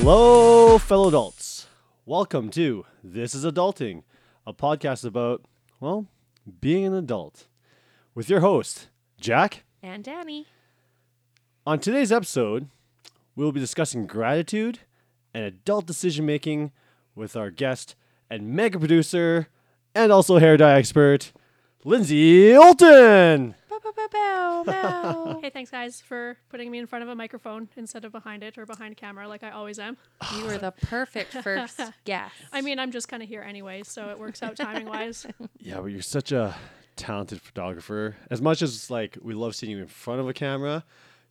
Hello, fellow adults. Welcome to This is Adulting, a podcast about, well, being an adult. With your host, Jack. And Danny. On today's episode, we'll be discussing gratitude and adult decision making with our guest and mega producer and also hair dye expert, Lindsay Olton. Bow, bow. Hey, thanks guys for putting me in front of a microphone instead of behind it or behind camera like I always am. you were the perfect first guest. I mean, I'm just kind of here anyway, so it works out timing wise. Yeah, but you're such a talented photographer. As much as like we love seeing you in front of a camera,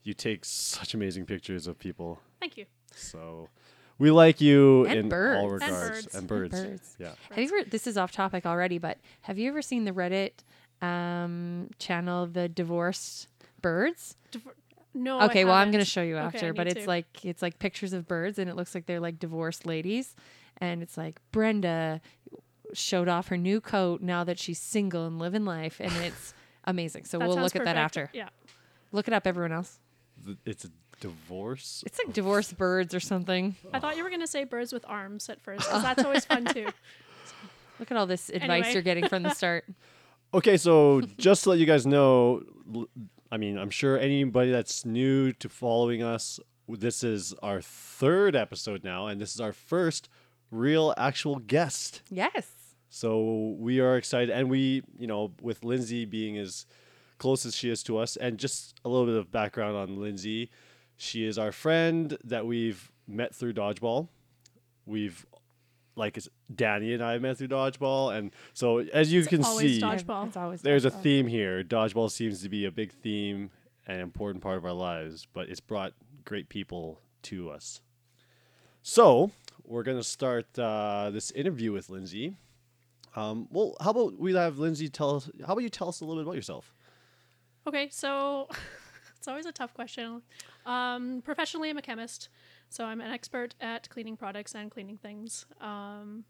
you take such amazing pictures of people. Thank you. So we like you And in birds. all And regards. birds. And birds. birds. Yeah. have you ever? This is off topic already, but have you ever seen the Reddit um, channel, the divorced birds? Div- no. okay, I well, I'm gonna show you Okay, after, but it's to. like it's like pictures of birds, and it looks like they're like divorced ladies, and it's like Brenda showed off her new coat now that she's single and living life, and it's amazing. So That we'll sounds look at that after. Yeah. Look it up, everyone else. Th- It's a divorce. It's like divorced birds or something. I thought you were gonna say birds with arms at first, because that's always fun too. Look at all this advice Anyway. you're getting from the start. Okay, so just to let you guys know, I mean, I'm sure anybody that's new to following us, this is our third episode now, and this is our first real actual guest. Yes. So we are excited, and we, you know, with Lindsay being as close as she is to us, and just a little bit of background on Lindsay, she is our friend that we've met through dodgeball. We've, like, it's Danny and I met through dodgeball, and so as you can always see, dodgeball. It's always there's a theme here. Dodgeball seems to be a big theme and important part of our lives, but it's brought great people to us. So we're gonna start uh, this interview with Lindsay. Um, well, how about we have Lindsay tell us? How about you tell us a little bit about yourself? Okay, so it's always a tough question. Um, professionally, I'm a chemist, so I'm an expert at cleaning products and cleaning things. Um,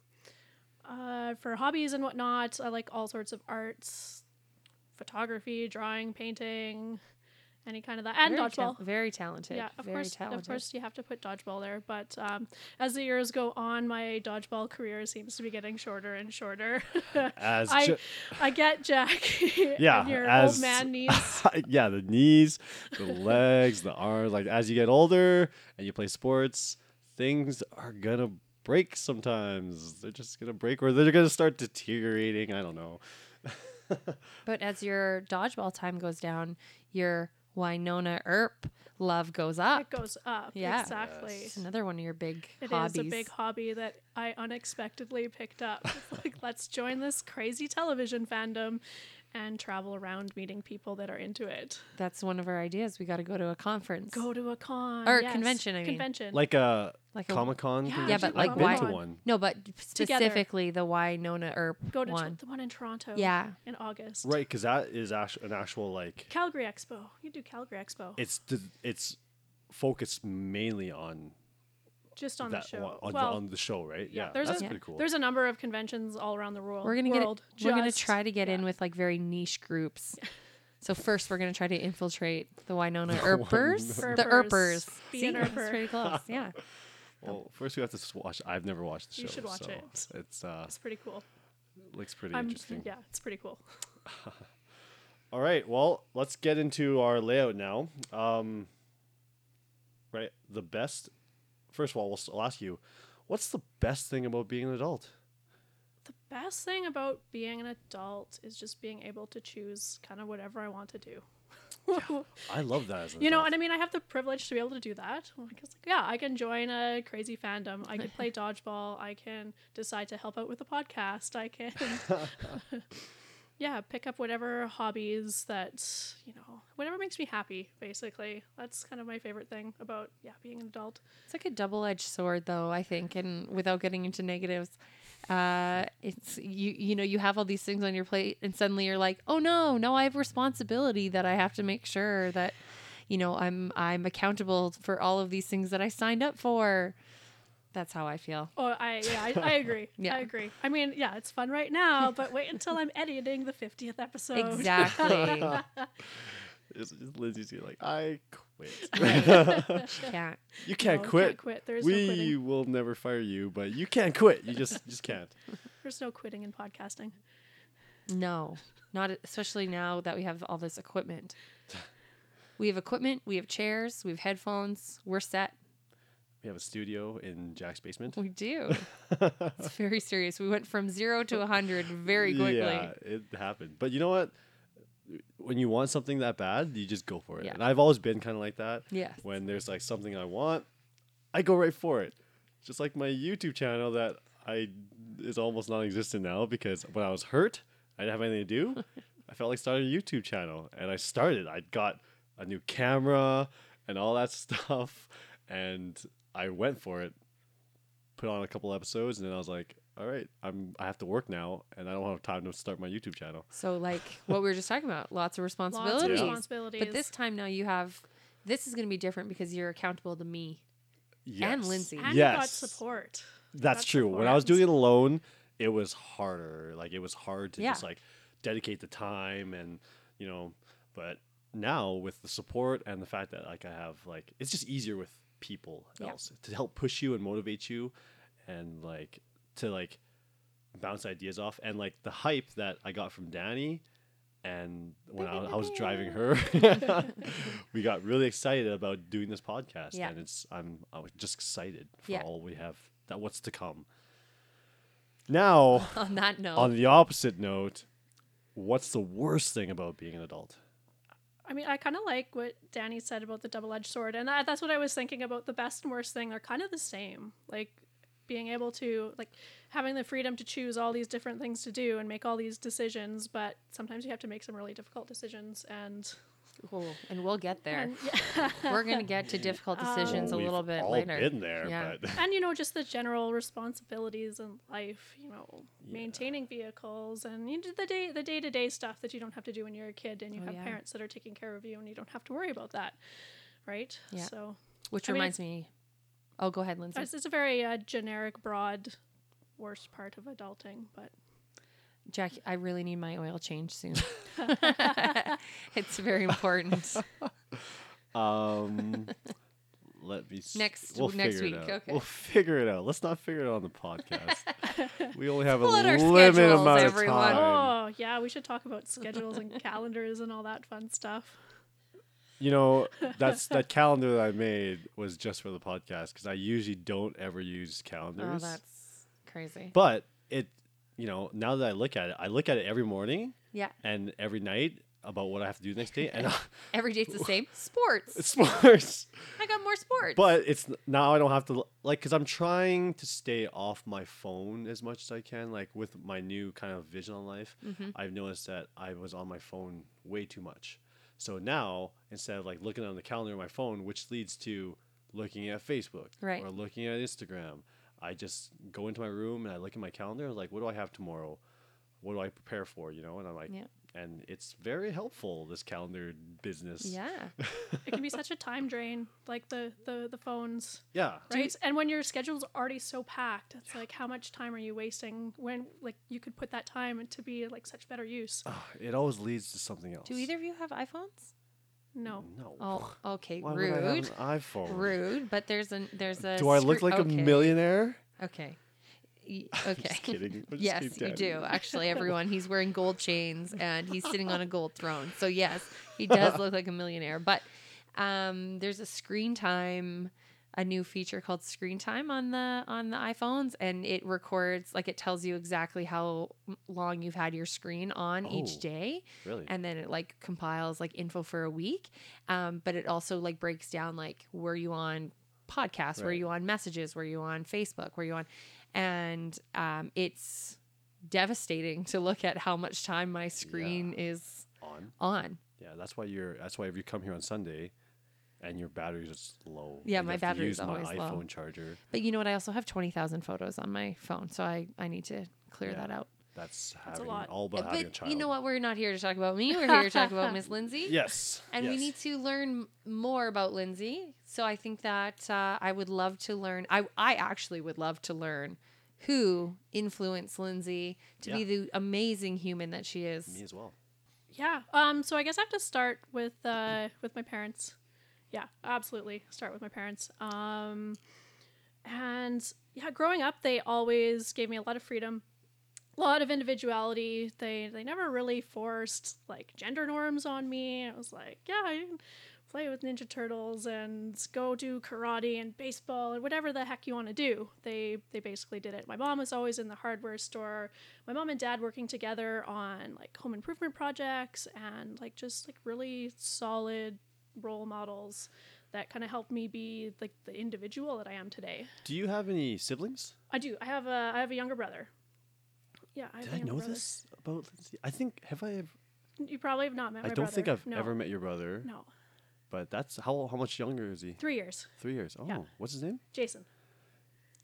uh, for hobbies and whatnot, I like all sorts of arts, photography, drawing, painting, any kind of that, and very, dodgeball. tal- very talented. Yeah, of very course, talented. of course, you have to put dodgeball there. But um, as the years go on, my dodgeball career seems to be getting shorter and shorter. As I, ju- I get Jack. Yeah, and your as- old man knees. yeah, the knees, the legs, the arms. Like as you get older and you play sports, things are gonna break sometimes. They're just gonna break, or they're gonna start deteriorating. I don't know. But as your dodgeball time goes down, your Wynonna Earp love goes up. It goes up. Yeah. Exactly. It's another one of your big It is hobbies. a big hobby that I unexpectedly picked up. It's like, let's join this crazy television fandom and travel around meeting people that are into it. That's one of our ideas. We got to go to a conference. Go to a con. Or yes. convention, I mean. Convention. Like a Like a- Comic Con. Yeah, Yeah, but like I've been to one. No, but Together. specifically the Wynonna Earp Go to one. the one in Toronto. Yeah. In August. Right, because that is actu- an actual like Calgary Expo. You do Calgary Expo. it's the, it's focused mainly on just on that the show. one- on, well, the, on the show, right? Yeah, there's that's a, pretty cool. There's a number of conventions all around the world. We're gonna get. world. We're gonna just- try to get in with like very niche groups. So first, we're gonna try to infiltrate the Wynonna Erpers, the Erpers. Earpers. Be See, that's Earper. pretty close. Yeah. well, first we have to watch. I've never watched the show. You should watch so it. It's uh, It's pretty cool. looks pretty interesting. Yeah, it's pretty cool. All right, well, let's get into our layout now. Um, right, the best. First of all, we'll, I'll ask you, what's the best thing about being an adult? The best thing about being an adult is just being able to choose kind of whatever I want to do. I love that as you know, and I mean, I have the privilege to be able to do that. Like, it's like, yeah, I can join a crazy fandom. I can play dodgeball. I can decide to help out with a podcast. I can, yeah, pick up whatever hobbies that you know, whatever makes me happy. Basically, that's kind of my favorite thing about yeah being an adult. It's like a double-edged sword, though. I think, and without getting into negatives, uh, it's you. You know, you have all these things on your plate, and suddenly you're like, "Oh no, no! I have responsibility that I have to make sure that, you know, I'm I'm accountable for all of these things that I signed up for." That's how I feel. Oh, I yeah, I, I agree. Yeah. I agree. I mean, yeah, it's fun right now, but wait until I'm editing the 50th episode. Exactly. It's- it's Lindsay's like I Wait. Can't. you can't No, quit. Can't quit. There's no we quitting. will never fire you, but you can't quit. You just just can't. There's no quitting in podcasting. No, not especially now that we have all this equipment. We have equipment. We have chairs. We have headphones. We're set. We have a studio in Jack's basement. We do. it's very serious. We went from zero to a hundred very quickly. Yeah, it happened. But you know what? When you want something that bad, you just go for it. Yeah. And I've always been kind of like that. Yeah. When there's like something I want, I go right for it. Just like my YouTube channel that I is almost non-existent now because when I was hurt, I didn't have anything to do. I felt like starting a YouTube channel, and I started. I got a new camera and all that stuff, and I went for it. Put on a couple episodes, and then I was like, "All right, I'm. I have to work now, and I don't have time to start my YouTube channel." So like what we were just talking about, lots of Lots responsibilities. of responsibilities. But this time now you have. This is going to be different because you're accountable to me. And Lindsay. and you got Yes. support. That's That's true. When I was doing it alone, it was harder. Like it was hard to Yeah. just like dedicate the time and you know. But now with the support and the fact that like I have like it's just easier with people Yeah. else to help push you and motivate you, and like to like bounce ideas off and like the hype that I got from Danny. And when I, I was driving her, we got really excited about doing this podcast, Yeah. and it's I'm I was just excited for Yeah. all we have that what's to come. Now, On that note, on the opposite note, what's the worst thing about being an adult? I mean, I kind of like what Danny said about the double edged sword. And that, that's what I was thinking about. The best and worst thing are kind of the same. Like being able to, like, having the freedom to choose all these different things to do and make all these decisions. But sometimes you have to make some really difficult decisions. And, Cool. and we'll get there. and yeah. We're going to get to difficult um, decisions a Well, little we've bit all later. been there, Yeah. but and you know just the general responsibilities in life you know maintaining vehicles and you do the day the day-to-day stuff that you don't have to do when you're a kid and you Oh, have yeah. parents that are taking care of you and you don't have to worry about that right Yeah. so Which I mean, reminds me. Oh, go ahead, Lindsay. it's, it's a very uh, generic broad worst part of adulting but Jack, I really need my oil change soon. it's very important. um, let me s- Next- We'll next figure it week, out. okay. We'll figure it out. Let's not figure it out on the podcast. we only have a pull out our limited amount everyone. of time. oh yeah we should talk about schedules and calendars and all that fun stuff You know, that's that calendar that I made was just for the podcast because I usually don't ever use oh, calendars. that's crazy. But it, you know, now that I look at it, I look at it every morning Yeah. and every night about what I have to do the next day, and Every day's the same. Sports. sports. I got more sports. But it's now I don't have to like because I'm trying to stay off my phone as much as I can. Like with my new kind of vision on life, Mm-hmm. I've noticed that I was on my phone way too much. So now instead of like looking on the calendar on my phone, which leads to looking at Facebook Right. or looking at Instagram, I just go into my room and I look at my calendar. like, what do I have tomorrow? What do I prepare for? You know, and I'm like, Yeah. And it's very helpful this calendar business. yeah. it can be such a time drain like the the, the phones Yeah. right and when your schedule's already so packed it's like how much time are you wasting when like you could put that time to be like such better use it always leads to something else. Do either of you have iPhones? no No. Oh, okay. Why would I have Rude. an iPhone? Rude. But there's a there's a. Do I look scre- like okay. a millionaire? Okay. Okay. Just kidding. Just yes, you do. Actually, everyone, he's wearing gold chains and he's sitting on a gold throne. So yes, he does look like a millionaire. But um, there's a screen time, a new feature called Screen Time on the on the iPhones, and it records like it tells you exactly how long you've had your screen on each Oh. day Really? and then it like compiles like info for a week um, but it also like breaks down like were you on podcasts were you on messages were you on facebook were you on and um, it's devastating to look at how much time my screen is On. on Yeah, that's why you're. That's why if you come here on Sunday, and your battery's just low. Yeah, my you have to battery's use my always low. iPhone charger. but you know what i also have 20000 photos on my phone so i, I need to clear Yeah. that out That's That's a lot. all about having a but child. you know what we're not here to talk about me we're here to talk about miss lindsay Yes. And we need to learn more about Lindsay. So I think that uh, I would love to learn. I, I actually would love to learn who influenced Lindsay to be the amazing human that she is. Me as well. Yeah. Um. So I guess I have to start with uh with my parents. yeah, absolutely. Start with my parents. Um, and yeah, growing up, they always gave me a lot of freedom, a lot of individuality. They they never really forced like gender norms on me. I was like, yeah, you can play with Ninja Turtles and go do karate and baseball and whatever the heck you want to do. They they basically did it. My mom was always in the hardware store. My mom and dad working together on like home improvement projects and like just like really solid role models that kind of helped me be like the individual that I am today. Do you have any siblings? I do. I have a I have a younger brother. Yeah, I Did I know brother. this about Lindsay? I think have I ever? You probably have not met my brother? I don't think. I've No. ever met your brother. No, But that's how how much younger is he? three years. Three years. Oh, Yeah. what's his name? Jason.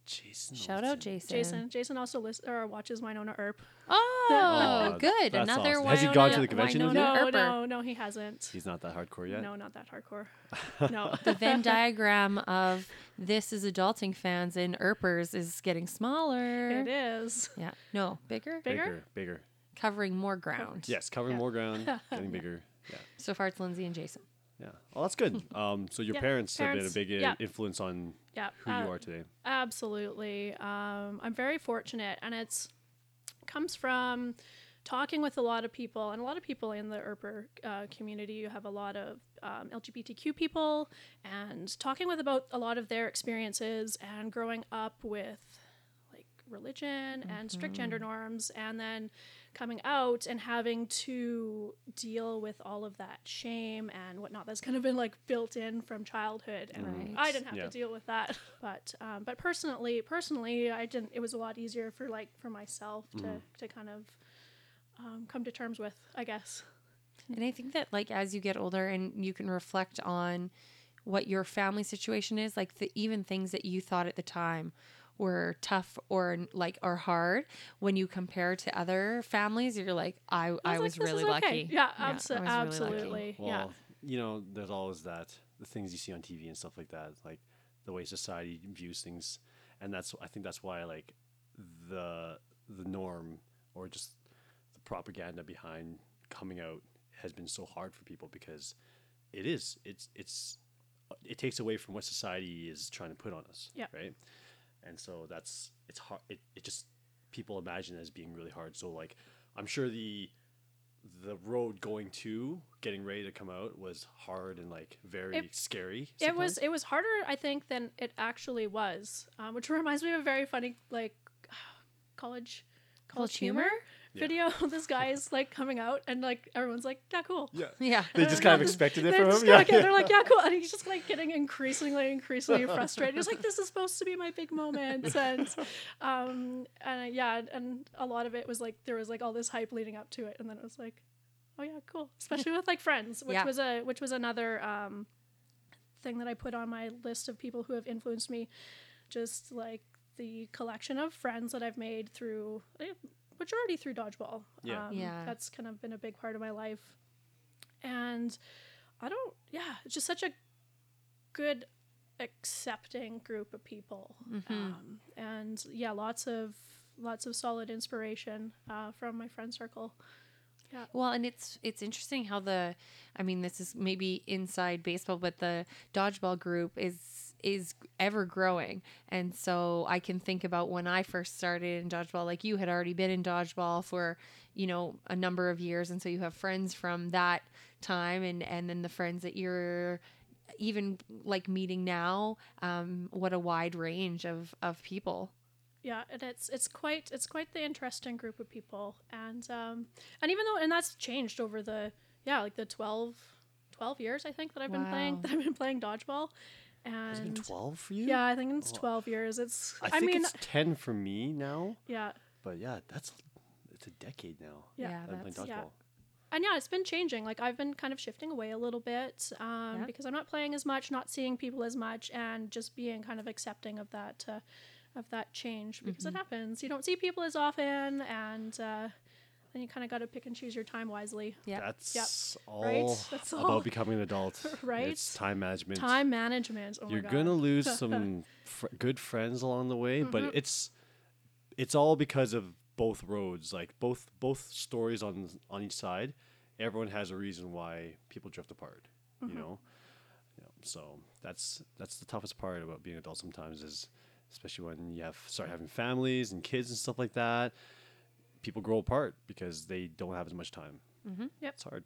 Jason. Shout out Jason. Jason. Jason also list or watches Wynonna Earp. Oh, Oh, good. that's Another awesome. one. Has he gone to the convention with Wynonna? No, Earper. no, no, he hasn't. He's not that hardcore yet. No, not that hardcore. No. The Venn diagram of this is adulting fans and Earpers is getting smaller. it is. Yeah. No, bigger. Bigger? Bigger. Bigger. Covering more ground. Yes, covering Yeah. more ground, getting bigger. Yeah. So far, it's Lindsay and Jason. Yeah. Well, that's good. Um, so your Yeah, parents, have been a big uh, yeah. influence on Yeah. who uh, you are today. Absolutely. Um, I'm very fortunate, and it's comes from talking with a lot of people, and a lot of people in the Earper uh, community. You have a lot of um, LGBTQ people, and talking with about a lot of their experiences and growing up with like religion and strict gender norms, and then coming out and having to deal with all of that shame and whatnot that's kind of been like built in from childhood and Right. i didn't have Yeah. to deal with that but um, but personally personally i didn't it was a lot easier for like for myself to to kind of um, come to terms with i guess And I think that, like, as you get older and you can reflect on what your family situation is, like, the even things that you thought at the time were tough or like are hard when you compare to other families you're like i i, like, was "This is really okay." lucky yeah, I abso- was really lucky. absolutely Well, yeah you know, there's always that the things you see on TV and stuff like that, like the way society views things, and that's I think that's why like the the norm or just the propaganda behind coming out has been so hard for people because it is it's it's it takes away from what society is trying to put on us Yeah. right and so that's it's hard it, it just people imagine it as being really hard. So like i'm sure the the road going to getting ready to come out was hard and like very It- scary it was it was harder i think than it actually was um, which reminds me of a very funny like college college humor? Yeah. Video this guy is like coming out and like everyone's like yeah cool. Yeah. Yeah. They just kind of expected it They're from him? kinda yeah, they're like yeah cool. And he's just like getting increasingly increasingly frustrated. He's like this is supposed to be my big moment. And um and uh, yeah and a lot of it was like there was like all this hype leading up to it. And then it was like oh yeah cool. Especially with like friends which Yeah. was a which was another um thing that i put on my list of people who have influenced me. Just like the collection of friends that i've made through eh, majority through dodgeball Yeah. um, Yeah. that's kind of been a big part of my life and i don't yeah it's just such a good accepting group of people um, and yeah lots of lots of solid inspiration uh, from my friend circle Yeah. Well, and it's it's interesting how the I mean this is maybe inside baseball, but the dodgeball group is is ever growing. And so I can think about when I first started in dodgeball, like you had already been in dodgeball for, you know, a number of years. And so you have friends from that time and and then the friends that you're even like meeting now um what a wide range of of people. Yeah and it's it's quite it's quite the interesting group of people. And um and even though and that's changed over the yeah like the 12 12 years i think that i've been playing that i've been playing dodgeball Has it been and 12 for you yeah i think it's Oh. 12 years it's i i, think mean it's 10 for me now yeah but yeah that's it's a decade now Yeah. yeah that I'm playing that's yeah. and yeah, it's been changing. Like I've been kind of shifting away a little bit um, Yeah. because I'm not playing as much, not seeing people as much, and just being kind of accepting of that uh, of that change because Mm-hmm. it happens. You don't see people as often, and uh, then you kind of got to pick and choose your time wisely. yeah that's all Right? That's all. about becoming an adult Right? it's time management Time management. Oh my you're God. gonna lose some fr- good friends along the way but Mm-hmm. it's it's all because of both roads like both both stories on on each side everyone has a reason why people drift apart Mm-hmm. you know You know, So that's that's the toughest part about being an adult sometimes is especially when you have start having families and kids and stuff like that. People grow apart because they don't have as much time. Mm-hmm. Yep. It's hard.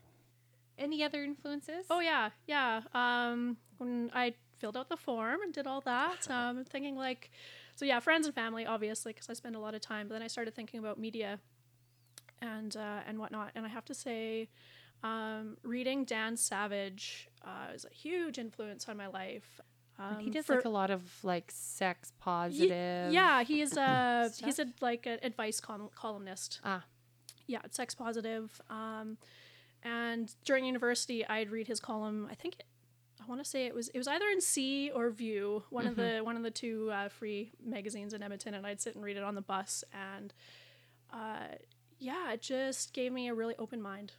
Any other influences? Oh yeah, yeah. Um, when I filled out the form and did all that, um, thinking like, so yeah, friends and family, obviously, because I spend a lot of time. But then I started thinking about media, and uh, and whatnot. And I have to say, um, reading Dan Savage uh, is a huge influence on my life. Um, he does for- like a lot of like sex positive. yeah, he's a stuff. he's a like an advice column, columnist. Ah. yeah, sex positive. Um, and during university, I'd read his column. I think it, I want to say it was it was either in See or Vue, one of the one of the two uh, free magazines in Edmonton, and I'd sit and read it on the bus. And uh, yeah, it just gave me a really open mind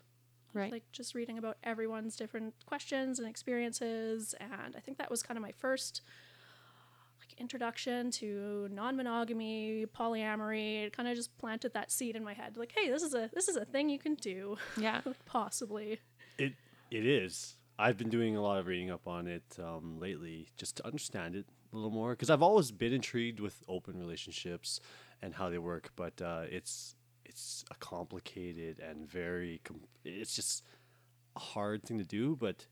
Right. like just reading about everyone's different questions and experiences and i think that was kind of my first like introduction to non-monogamy polyamory it kind of just planted that seed in my head like hey this is a this is a thing you can do yeah. possibly It it is. I've been doing a lot of reading up on it um, lately just to understand it a little more because I've always been intrigued with open relationships and how they work, but uh, it's it's a complicated and very com- it's just a hard thing to do, but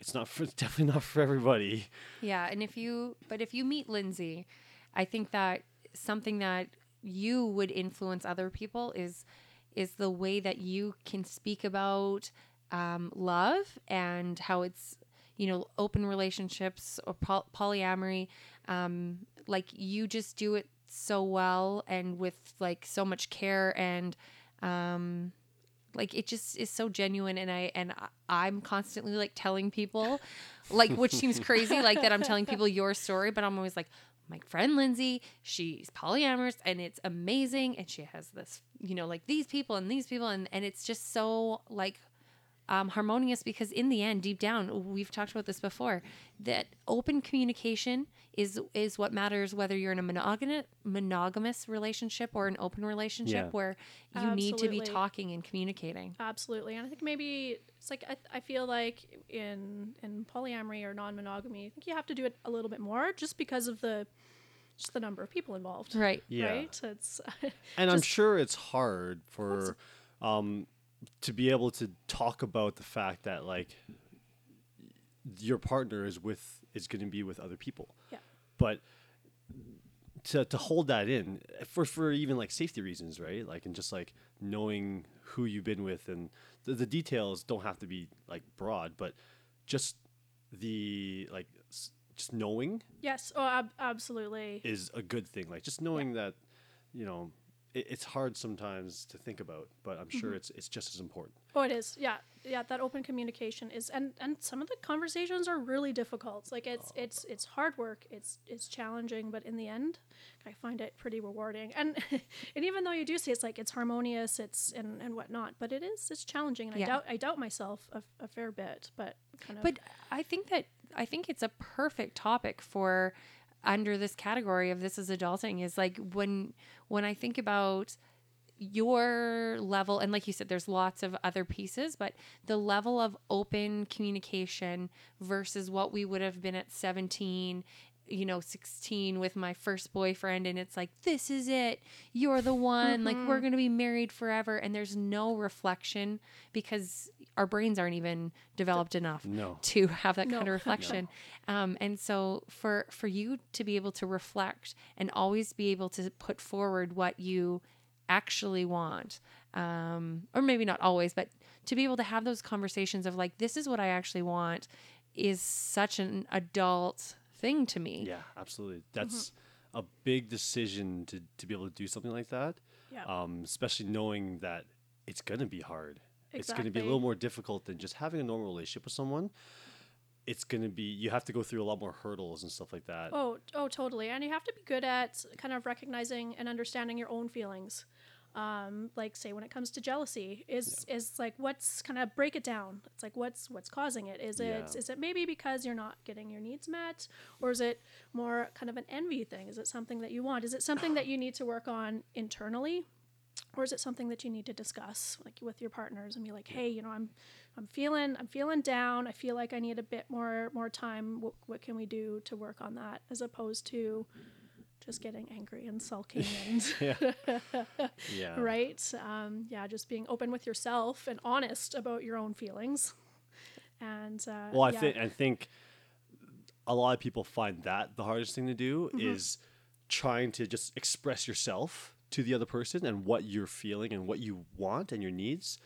it's not for definitely not for everybody. Yeah, and if you but if you meet Lindsay, I think that something that you would influence other people is is the way that you can speak about um, love and how it's you know open relationships or poly- polyamory um, like you just do it so well and with like so much care and um, like it just is so genuine and i and i'm constantly like telling people like which seems crazy like that i'm telling people your story but i'm always like my friend lindsay she's polyamorous and it's amazing and she has this you know like these people and these people and and it's just so like um, harmonious because in the end deep down we've talked about this before that open communication is is what matters whether you're in a monogamous monogamous relationship or an open relationship Yeah. where you need to be talking and communicating. Absolutely. And i think maybe it's like i, I feel like in in polyamory or non-monogamy i think you have to do it a little bit more just because of the just the number of people involved. Right. Yeah. right? It's And I'm sure it's hard for um, to be able to talk about the fact that like your partner is with is going to be with other people. Yeah. But to to hold that in for for even like safety reasons, right? Like and just like knowing who you've been with and the, the details don't have to be like broad, but just the like s- just knowing yes oh ab- absolutely is a good thing. Like just knowing that, you know, it, it's hard sometimes to think about, but I'm sure mm-hmm. it's it's just as important. Oh, it is. Yeah, yeah. That open communication is, and and some of the conversations are really difficult. Like it's oh. it's it's hard work. It's it's challenging, but in the end, I find it pretty rewarding. And and even though you do see it's like it's harmonious, it's and and whatnot, but it is it's challenging. And Yeah. I doubt I doubt myself a, a fair bit, but kind of. but i think that i think it's a perfect topic for under this category of this is adulting is like when when i think about your level and like you said there's lots of other pieces but the level of open communication versus what we would have been at 17 you know 16 with my first boyfriend and it's like this is it. You're the one. Like mm-hmm. we're going to be married forever. And there's no reflection because our brains aren't even developed enough No. to have that kind of reflection um, and so for for you to be able to reflect and always be able to put forward what you actually want um, or maybe not always but to be able to have those conversations of like this is what i actually want is such an adult thing to me Yeah, absolutely. That's a big decision to to be able to do something like that. Yeah. Um, especially knowing that it's gonna be hard. It's gonna be a little more difficult than just having a normal relationship with someone. It's gonna be you have to go through a lot more hurdles and stuff like that. Oh, oh, totally. And you have to be good at kind of recognizing and understanding your own feelings. Um, like say when it comes to jealousy, is is like what's kind of break it down. It's like what's what's causing it. Is it is Yeah. it maybe because you're not getting your needs met, or is it more kind of an envy thing? Is it something that you want? Is it something that you need to work on internally? Or is it something that you need to discuss like with your partners and be like hey you know i'm i'm feeling i'm feeling down i feel like i need a bit more more time what, what can we do to work on that as opposed to just getting angry and sulking and Yeah. yeah. right um, yeah just being open with yourself and honest about your own feelings and uh, Well, I yeah. think I think a lot of people find that the hardest thing to do Mm-hmm. is trying to just express yourself to the other person and what you're feeling and what you want and your needs,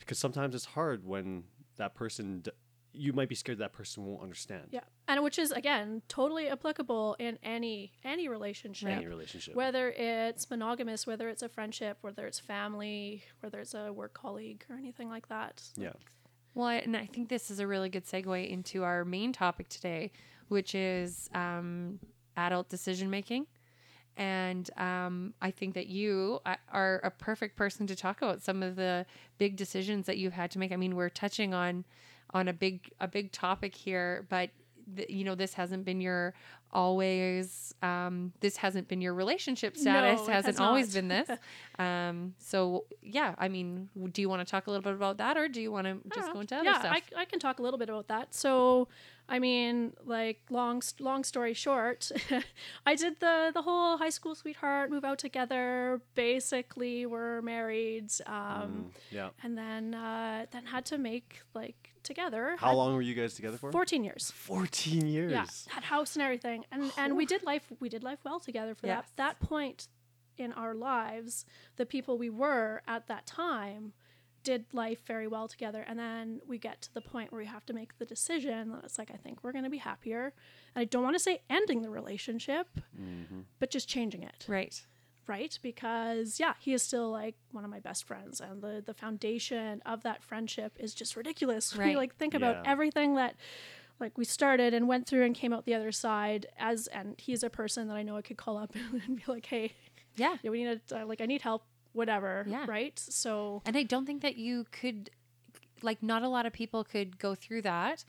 because sometimes it's hard when that person. D- you might be scared that person won't understand yeah and which is again totally applicable in any any relationship any relationship. whether it's monogamous whether it's a friendship whether it's family whether it's a work colleague or anything like that yeah. Well, I- and I think this is a really good segue into our main topic today, which is um, adult decision making. And um, I think that you are a perfect person to talk about some of the big decisions that you've had to make. I mean, we're touching on on a big a big topic here, but th- you know this hasn't been your always um, this hasn't been your relationship status No, it hasn't has always been this um, so yeah i mean do you want to talk a little bit about that or do you want to just Uh, go into other yeah, stuff I, I can talk a little bit about that. So, I mean, like long long story short, I did the the whole high school sweetheart move out together. Basically, we're married, um, Mm, yeah. and then uh, then had to make like together. How had long were you guys together for? Fourteen years. 14 years. Yeah, had house and everything, and and we did life we did life well together for Yes. that that point in our lives. The people we were at that time did life very well together, and then we get to the point where we have to make the decision. that It's like I think we're going to be happier, and I don't want to say ending the relationship, Mm-hmm. but just changing it. Right. Right? Because yeah he is still like one of my best friends and the the foundation of that friendship is just ridiculous. When you like think about Yeah. everything that like we started and went through and came out the other side as and he's a person that i know i could call up and be like hey yeah. yeah, we need a, uh, like i need help whatever Yeah. right so and i don't think that you could like not a lot of people could go through that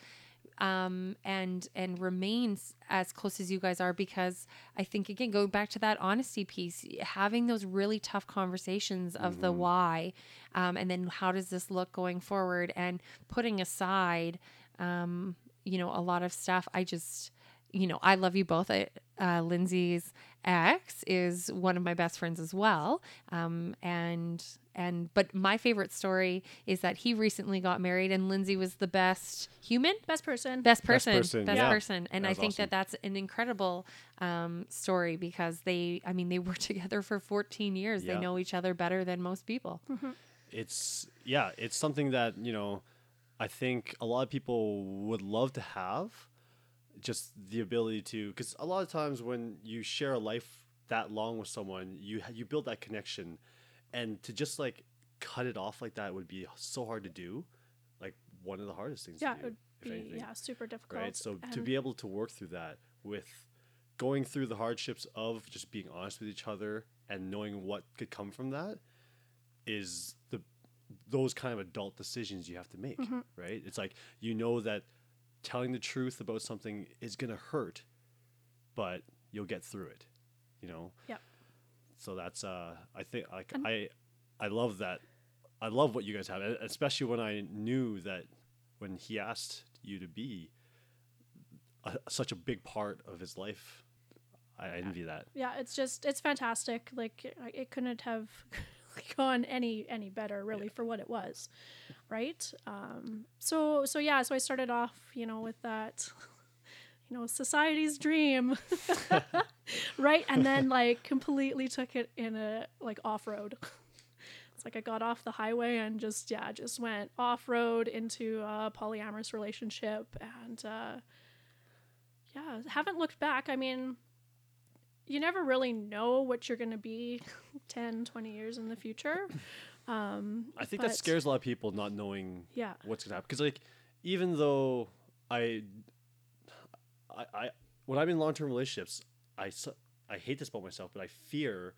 um and and remain as close as you guys are because i think again going back to that honesty piece having those really tough conversations of the why um, and then how does this look going forward and putting aside um you know a lot of stuff i just you know i love you both. I, uh, lindsay's ex is one of my best friends as well. Um, and and but my favorite story is that he recently got married and lindsay was the best human? Best person. Best Best person. person, best yeah. person. And i think awesome. that that's an incredible um, story because they i mean they were together for 14 years. Yeah. they know each other better than most people. It's yeah it's something that you know i think a lot of people would love to have just the ability to because a lot of times when you share a life that long with someone you you build that connection. And to just like cut it off like that would be so hard to do like one of the hardest things yeah to it would be anything. yeah super difficult right? So to be able to work through that with going through the hardships of just being honest with each other and knowing what could come from that is the those kind of adult decisions you have to make Mm-hmm. right? It's like you know that telling the truth about something is going to hurt but you'll get through it you know Yep. so that's uh i think like And- i i love that i love what you guys have especially when i knew that when he asked you to be a, such a big part of his life i envy that yeah it's just it's fantastic like it couldn't have gone any any better really for what it was right? Um so so yeah so i started off you know with that you know society's dream right? And then like completely took it in a like off-road. It's like i got off the highway and just yeah just went off-road into a polyamorous relationship and uh yeah haven't looked back. I mean you never really know what you're going to be 10 20 years in the future. Um i think that scares a lot of people not knowing yeah. what's gonna happen. Because like even though I, I i when i'm in long-term relationships i i hate this about myself but i fear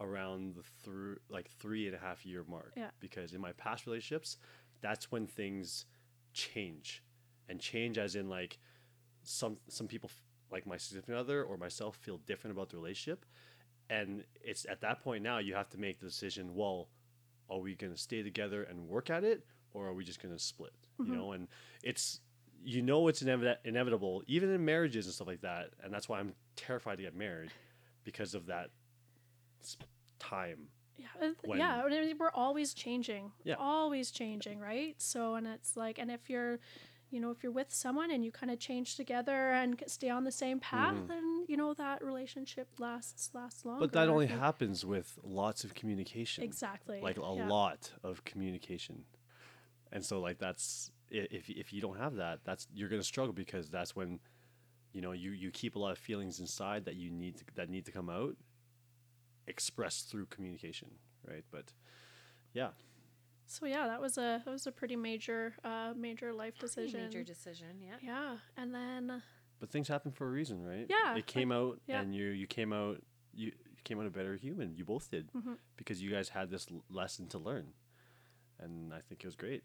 around the through like three and a half year mark. Yeah. because in my past relationships that's when things change. And change as in like some some people like my significant other or myself feel different about the relationship and it's at that point now you have to make the decision. Well, are we going to stay together and work at it, or are we just going to split? You mm-hmm. know, and it's you know it's inevi- inevitable, even in marriages and stuff like that. And that's why I'm terrified to get married because of that time. Yeah, when- yeah. I mean, we're always changing. Yeah. always changing, right? So, and it's like, and if you're, you know, if you're with someone and you kind of change together and stay on the same path, mm. and you know that relationship lasts lasts longer. But that only happens with lots of communication. exactly Like a yeah. lot of communication. And so like that's if if you don't have that, that's you're going to struggle because that's when you know you you keep a lot of feelings inside that you need to, that need to come out expressed through communication, right? But yeah. So yeah, that was a that was a pretty major uh major life decision. Major decision. Yeah. yeah, and then But things happen for a reason, right? Yeah, It came out yeah. and you you came out you, you came out a better human. You both did Mhm. because you guys had this l- lesson to learn. And I think it was great.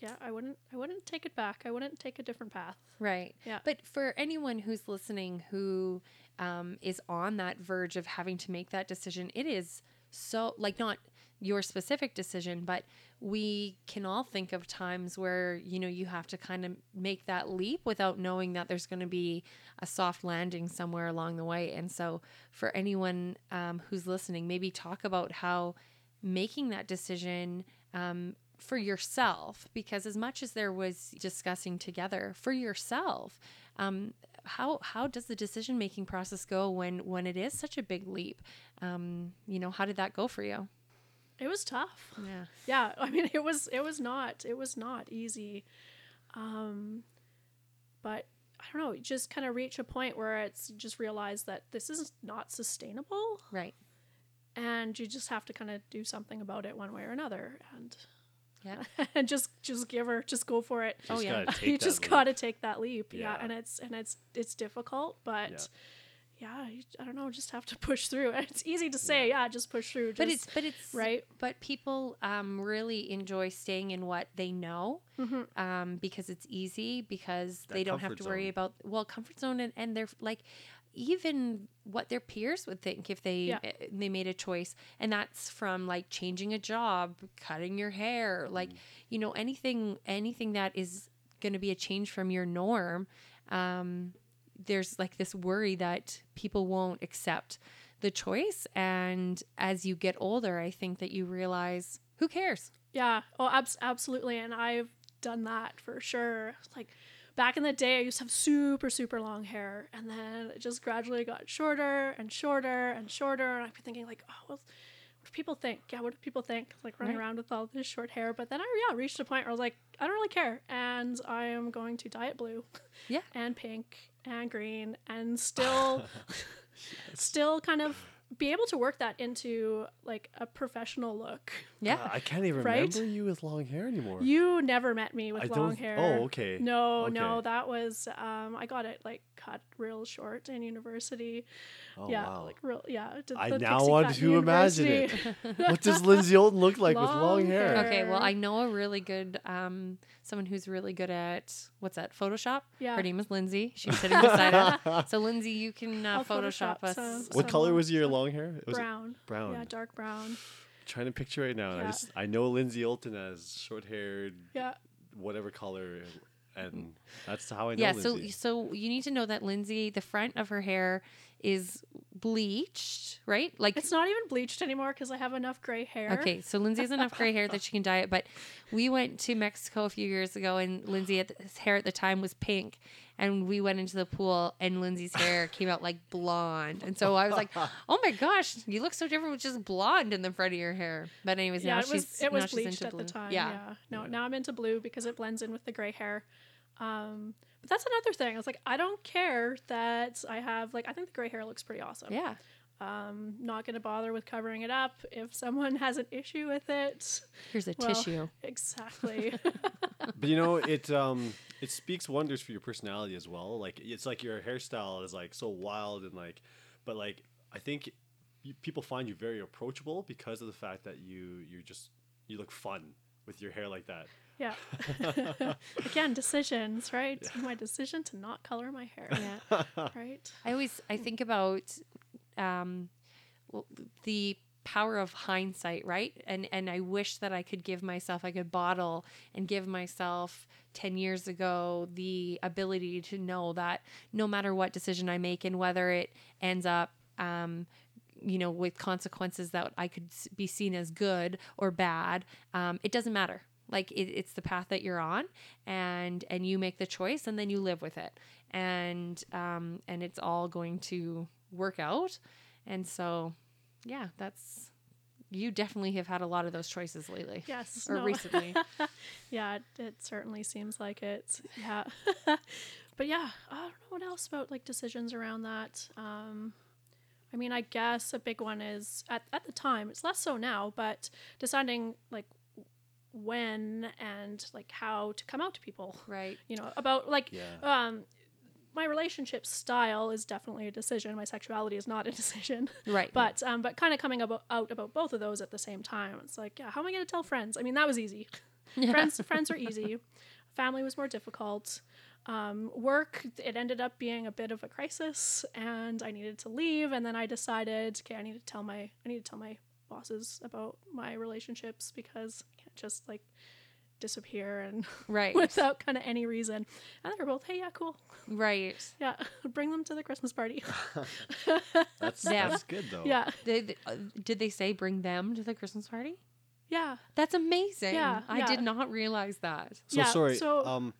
yeah, I wouldn't I wouldn't take it back. I wouldn't take a different path. Right. Yeah. But for anyone who's listening who um, is on that verge of having to make that decision, it is so, like, not your specific decision, but we can all think of times where, you know, you have to kind of make that leap without knowing that there's going to be a soft landing somewhere along the way. And so, for anyone um, who's listening, maybe talk about how making that decision um, for yourself because as much as there was discussing together for yourself um, how how does the decision making process go when when it is such a big leap um, you know how did that go for you It was tough. yeah yeah i mean it was it was not it was not easy um but i don't know just kind of reach a point where it's just realize that this is not sustainable right and you just have to kind of do something about it one way or another and yeah and just just give her just go for it Oh, yeah. gotta take you that just leap. got to take that leap yeah. Yeah. and it's and it's it's difficult but yeah, you, i don't know just have to push through it's easy to say yeah, just push through but it's but it's right but people um, really enjoy staying in what they know Mm-hmm. um, because it's easy because That they don't have comfort to worry zone. about well comfort zone and, and they're like even what their peers would think if they Yeah. uh, they made a choice and that's from like changing a job cutting your hair like you know anything anything that is going to be a change from your norm um, there's like this worry that people won't accept the choice and as you get older i think that you realize who cares Yeah. Oh, abs- absolutely. And I've done that for sure. Like back in the day, I used to have super, super long hair, and then it just gradually got shorter and shorter and shorter. And I'd be thinking like, oh, well, what do people think? Yeah, what do people think? Like running Right. around with all this short hair. But then I yeah reached a point where I was like, I don't really care, and I am going to dye it blue. Yeah. And pink and green, and still, still kind of be able to work that into like a professional look. yeah Uh, I can't even Right? remember you with long hair anymore. You never met me with I long don't- hair. oh, okay. No, no, that was um I got it like cut real short in university. oh, yeah, wow. like real yeah. did I the now want cut in to imagine it. what does Lindsay Olton look like with Long long hair? hair. okay well i know a really good um someone who's really good at what's that photoshop Yeah. her name is lindsay she's sitting beside us so lindsay you can uh, photoshop, Photoshop us some- What some color was your long hair? Was it brown. brown. Yeah, dark brown. trying to picture right now. And I just I know Lindsay Olton as short haired, Yeah. whatever color, and mm-hmm. that's how I know yeah so Lindsay. so you need to know that lindsay the front of her hair is bleached right like It's not even bleached anymore because I have enough gray hair. Okay, so Lindsay has enough gray hair that she can dye it. But we went to Mexico a few years ago, and Lindsay, at his hair at the time was pink, and we went into the pool, and Lindsay's hair came out like blonde, and so I was like, "Oh my gosh, you look so different with just blonde in the front of your hair." But anyways, Yeah, now it she's was it was bleached into at the time. Yeah. Yeah. No, now I'm into blue because it blends in with the gray hair. Um, but that's another thing. I was like, I don't care that I have like I think the gray hair looks pretty awesome. yeah, Um, not gonna bother with covering it up. If someone has an issue with it, Here's a Well, tissue. exactly. but you know, it um it speaks wonders for your personality as well. Like it's like your hairstyle is like so wild and like, but like I think you, people find you very approachable because of the fact that you you're just you look fun with your hair like that. Yeah. Again, decisions, right? My decision to not color my hair. Yeah. Right. I always I think about um, the power of hindsight, right? And and I wish that I could give myself, I could bottle and give myself 10 years ago the ability to know that no matter what decision I make and whether it ends up um, you know, with consequences that I could be seen as good or bad, um, it doesn't matter. Like it, it's the path that you're on, and and you make the choice, and then you live with it, and um, and it's all going to work out. And so, yeah, that's you definitely have had a lot of those choices lately Yes. or no. recently. yeah, it, it certainly seems like it. Yeah. but yeah, I don't know what else about like decisions around that. Um, I mean, I guess a big one is at, at the time, it's less so now, but deciding like when and like how to come out to people, right. you know, about like, Yeah. um, my relationship style is definitely a decision. My sexuality is not a decision. Right. But um, but kind of coming about, out about both of those at the same time. It's like, yeah, how am I going to tell friends? I mean, that was easy. friends friends are easy. Family was more difficult. Um, work it ended up being a bit of a crisis, and I needed to leave. And then I decided, okay, I need to tell my I need to tell my bosses about my relationships because I can't just like disappear and right. without kind of any reason. And they're both, hey, yeah, cool, right. yeah, bring them to the Christmas party. That's Yeah. that's good though. yeah, Did, uh, did they say bring them to the Christmas party? yeah. That's amazing. Yeah, I yeah. did not realize that. So Yeah, sorry. so- um,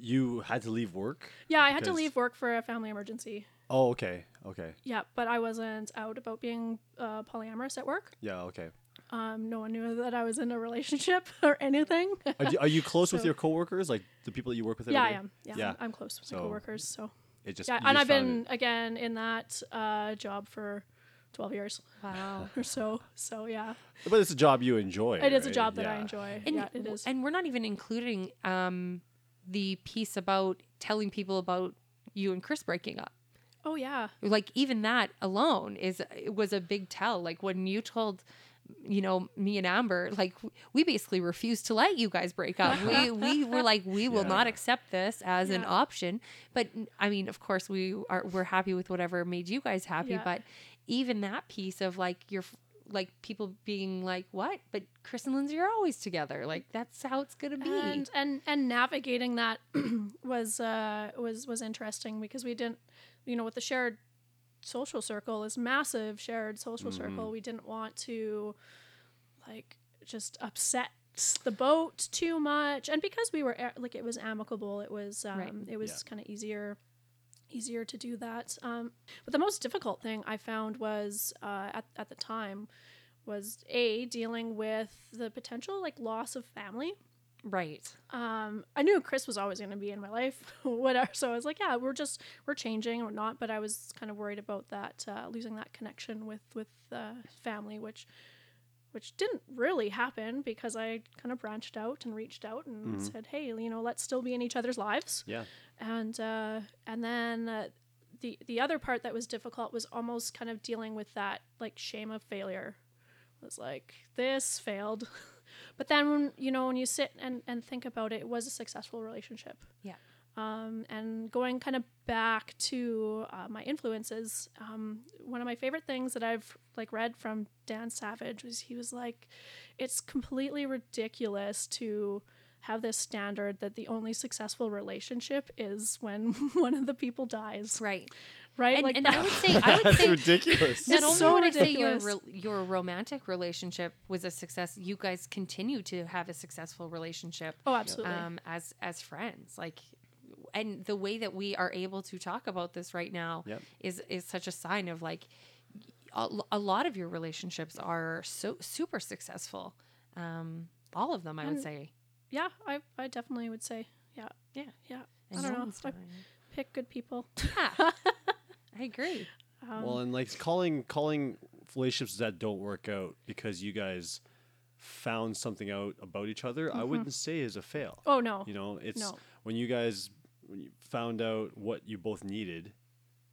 you had to leave work. Yeah, I had to leave work for a family emergency. Oh, okay, okay, Yeah, but I wasn't out about being uh, polyamorous at work. yeah, okay. Um, no one knew that I was in a relationship or anything. Are you, are you close with your coworkers, like the people that you work with? yeah, every I am. Yeah, Yeah. I'm, I'm close with So- my coworkers. So It just yeah, and just I've found been again in that uh, job for twelve years Wow. or so. So yeah. But it's a job you enjoy. it is a job that I enjoy. And, yeah, it is. and we're not even including um, the piece about telling people about you and Chris breaking up. oh yeah, Like even that alone is it was a big tell. Like when you told you know me and Amber like we basically refused to let you guys break up. we we were like we will not accept this as an option. But I mean, of course we are we're happy with whatever made you guys happy, Yeah. but even that piece of like your like people being like, "What? But Chris and Lindsay are always together." Like that's how it's gonna be. and and and navigating that was uh was was interesting because we didn't you know with the shared social circle this massive shared social circle. We didn't want to like just upset the boat too much. And because we were like it was amicable it was um Right. it was Yeah. kind of easier easier to do that. Um but the most difficult thing i found was uh at, at the time was a dealing with the potential like loss of family right. um, I knew Chris was always going to be in my life, whatever. So I was like, yeah, we're just we're changing or not. But I was kind of worried about that uh, losing that connection with with uh, family, which which didn't really happen because I kind of branched out and reached out and said, hey, you know, let's still be in each other's lives. Yeah. And uh, and then uh, the the other part that was difficult was almost kind of dealing with that like shame of failure. It was like this failed. But then, when, you know, when you sit and, and think about it, it was a successful relationship. Yeah. Um, and going kind of back to uh, my influences, um, one of my favorite things that I've like read from Dan Savage was he was like, it's completely ridiculous to have this standard that the only successful relationship is when one of the people dies, Right. Right? And, like and I would say I would That's say ridiculous. not It's only so would I say your your romantic relationship was a success, you guys continue to have a successful relationship oh, absolutely. um, as as friends. Like, and the way that we are able to talk about this right now Yep. is is such a sign of like a, a lot of your relationships are so super successful. Um, all of them, I would say. yeah, I, I definitely would say, yeah, Yeah. yeah. And I don't know. Nolan's I pick good people. Yeah. I agree. Um, well, and like calling calling relationships that don't work out because you guys found something out about each other, I wouldn't say is a fail. oh no, You know, it's No. when you guys when you found out what you both needed.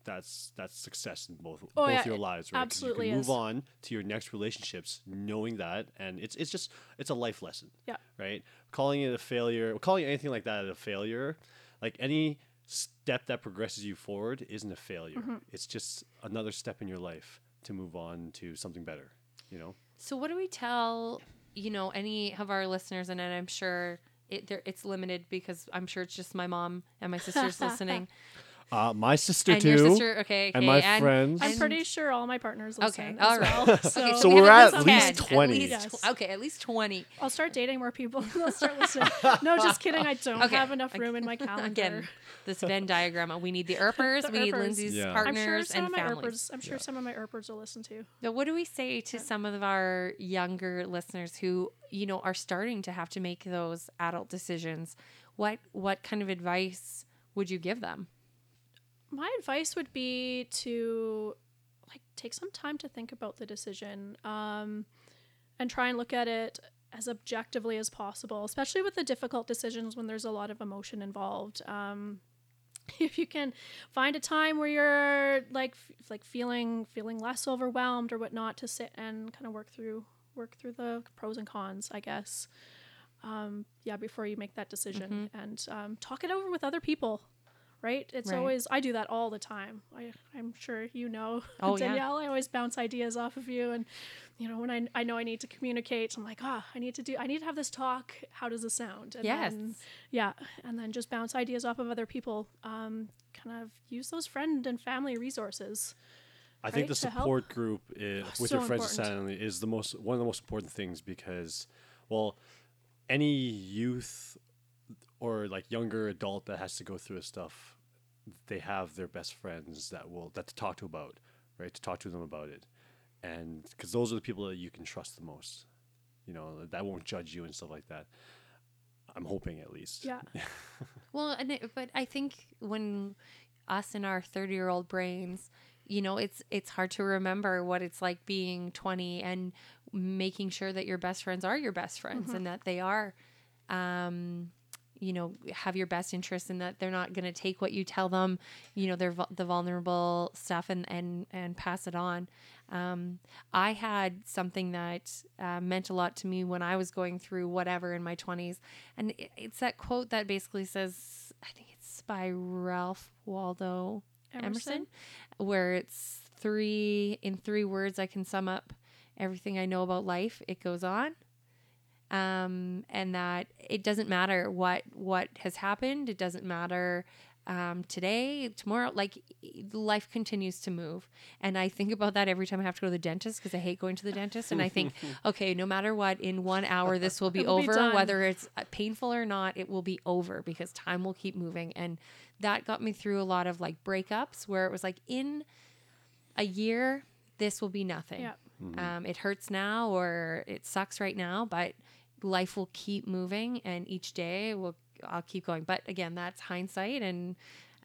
That's that's success in both Oh, both yeah, your lives, right? absolutely you can is. move on to your next relationships knowing that, and it's it's just it's a life lesson. Yeah. Right. Calling it a failure, calling anything like that a failure, like any step that progresses you forward isn't a failure. Mm-hmm. It's just another step in your life to move on to something better. You know. So what do we tell, you know, any of our listeners and I'm sure it there, it's limited because I'm sure it's just my mom and my sisters listening. Uh, my sister and too, your sister, okay, okay. and my friends. I'm pretty sure all my partners Okay, listen. all as right. well, Okay, so, So we we're have at least least 10, 20. At least, Yes. okay, at least 20. I'll start dating more people. They'll start listening. No, just kidding. I don't Okay, have enough room in my calendar. Again, this Venn diagram. We need the Earpers, The we need Earpers. Lindsay's Yeah. I'm partners I'm sure some and of my families. Earpers. I'm sure Yeah. some of my Earpers will listen to. Now, what do we say to some of our younger listeners who, you know, are starting to have to make those adult decisions? What what kind of advice would you give them? My advice would be to like take some time to think about the decision um, and try and look at it as objectively as possible, especially with the difficult decisions when there's a lot of emotion involved. Um, if you can find a time where you're like f- like feeling feeling less overwhelmed or whatnot to sit and kind of work through work through the pros and cons, I guess. Um, yeah, before you make that decision and um, talk it over with other people. Right? It's Right. always I do that all the time. I I'm sure you know Oh, yeah. Danielle. I always bounce ideas off of you, and you know when I I know I need to communicate, I'm like, ah, I need to do I need to have this talk. How does this sound? And Yes. then- yeah, and then just bounce ideas off of other people. Um, kind of use those friend and family resources. I think right, the to help. support group i with so your friends and family is the most one of the most important things because, well, any youth or like younger adult that has to go through this stuff, they have their best friends that will that to talk to about, right? To talk to them about it, and because those are the people that you can trust the most, you know, that won't judge you and stuff like that. I'm hoping at least. Yeah, Well, and it, but I think when us in our 30-year-old brains, you know, it's it's hard to remember what it's like being 20 and making sure that your best friends are your best friends and that they are um you know have your best interest and that they're not going to take what you tell them you know they're the vulnerable stuff and and and pass it on um, i had something that uh, meant a lot to me when i was going through whatever in my 20s and it, it's that quote that basically says i think it's by ralph waldo emerson, Emerson? where it's three in three words i can sum up everything i know about life it goes on um, and that it doesn't matter what what has happened. It doesn't matter um, today, tomorrow. Like life continues to move, and I think about that every time I have to go to the dentist because I hate going to the dentist. And I think, okay, no matter what, in one hour this will be It'll be over. whether it's uh, painful or not, it will be over because time will keep moving. And that got me through a lot of like breakups where it was like in a year this will be nothing. Yeah. Um, it hurts now or it sucks right now, but life will keep moving and each day will I'll keep going. But again, that's hindsight and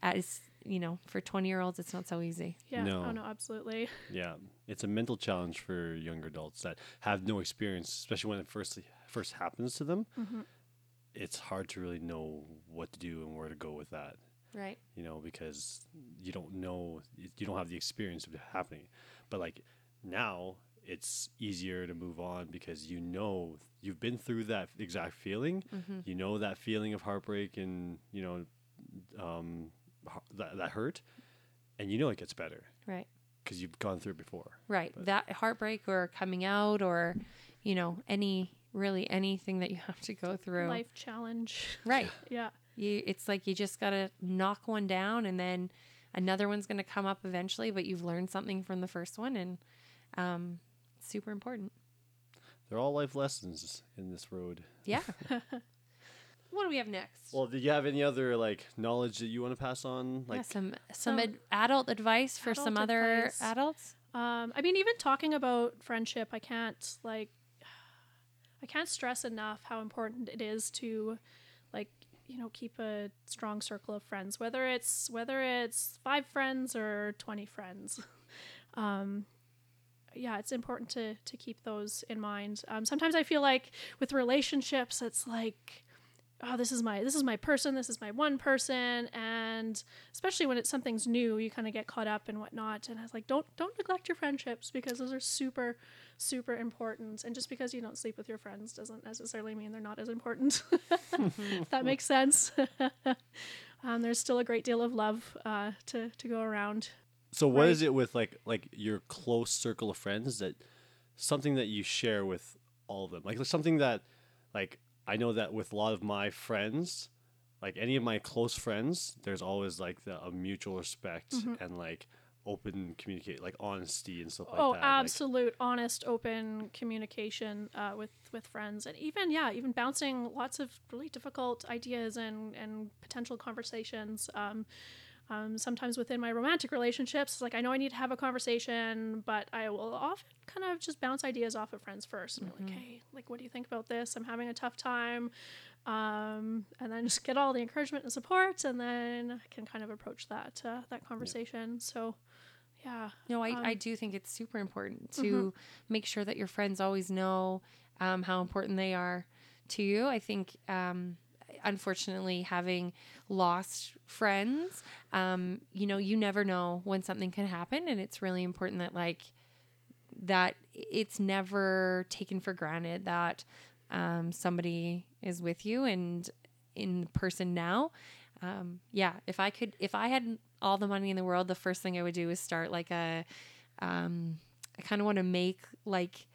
as you know, for 20 year olds, it's not so easy. yeah. No. Oh no, absolutely. Yeah, it's a mental challenge for younger adults that have no experience, especially when it first first happens to them. Mm-hmm. It's hard to really know what to do and where to go with that. Right. You know, because you don't know, you don't have the experience of it happening. But like now, it's easier to move on because you know you've been through that exact feeling. You know that feeling of heartbreak and you know um, that that hurt, and you know it gets better Right. because you've gone through it before. Right. that heartbreak or coming out or, you know, any really anything that you have to go through. Life challenge. Right. Yeah. You it's like you just got to knock one down and then another one's going to come up eventually, but you've learned something from the first one and um super important. They're all life lessons in this road. Yeah. what do we have next? Well, do you have any other like knowledge that you want to pass on? Like, yeah, some some some ad- adult advice for some adult other advice. adults. Um, I mean, even talking about friendship, I can't like, I can't stress enough how important it is to, like, you know, keep a strong circle of friends. Whether it's whether it's five friends or twenty friends, um, yeah, it's important to to keep those in mind. Um, sometimes I feel like with relationships, it's like oh this is my this is my person this is my one person. And especially when it's something's new you kind of get caught up and whatnot. And i was like don't don't neglect your friendships because those are super super important. And just because you don't sleep with your friends doesn't necessarily mean they're not as important if that makes sense. Um, there's still a great deal of love uh, to, to go around So what is Right. it with like like your close circle of friends that something that you share with all of them? Like something that like I know that with a lot of my friends, like any of my close friends, there's always like the, a mutual respect and like open communicate like honesty and stuff like oh that. Like, absolute honest open communication uh, with with friends and even yeah even bouncing lots of really difficult ideas and and potential conversations um, um, sometimes within my romantic relationships like i know i need to have a conversation but i will often kind of just bounce ideas off of friends first and be like hey like what do you think about this? I'm having a tough time. Um, and then just get all the encouragement and support and then i can kind of approach that uh, that conversation. So yeah No, I, I Um, do think it's super important to make sure that your friends always know um, how important they are to you. I think, um, unfortunately, having lost friends, um, you know, you never know when something can happen. And it's really important that, like, that it's never taken for granted that um, somebody is with you and in person now. Um, yeah, if I could, if I had all the money in the world, the first thing I would do is start like a, um, I kind of want to make like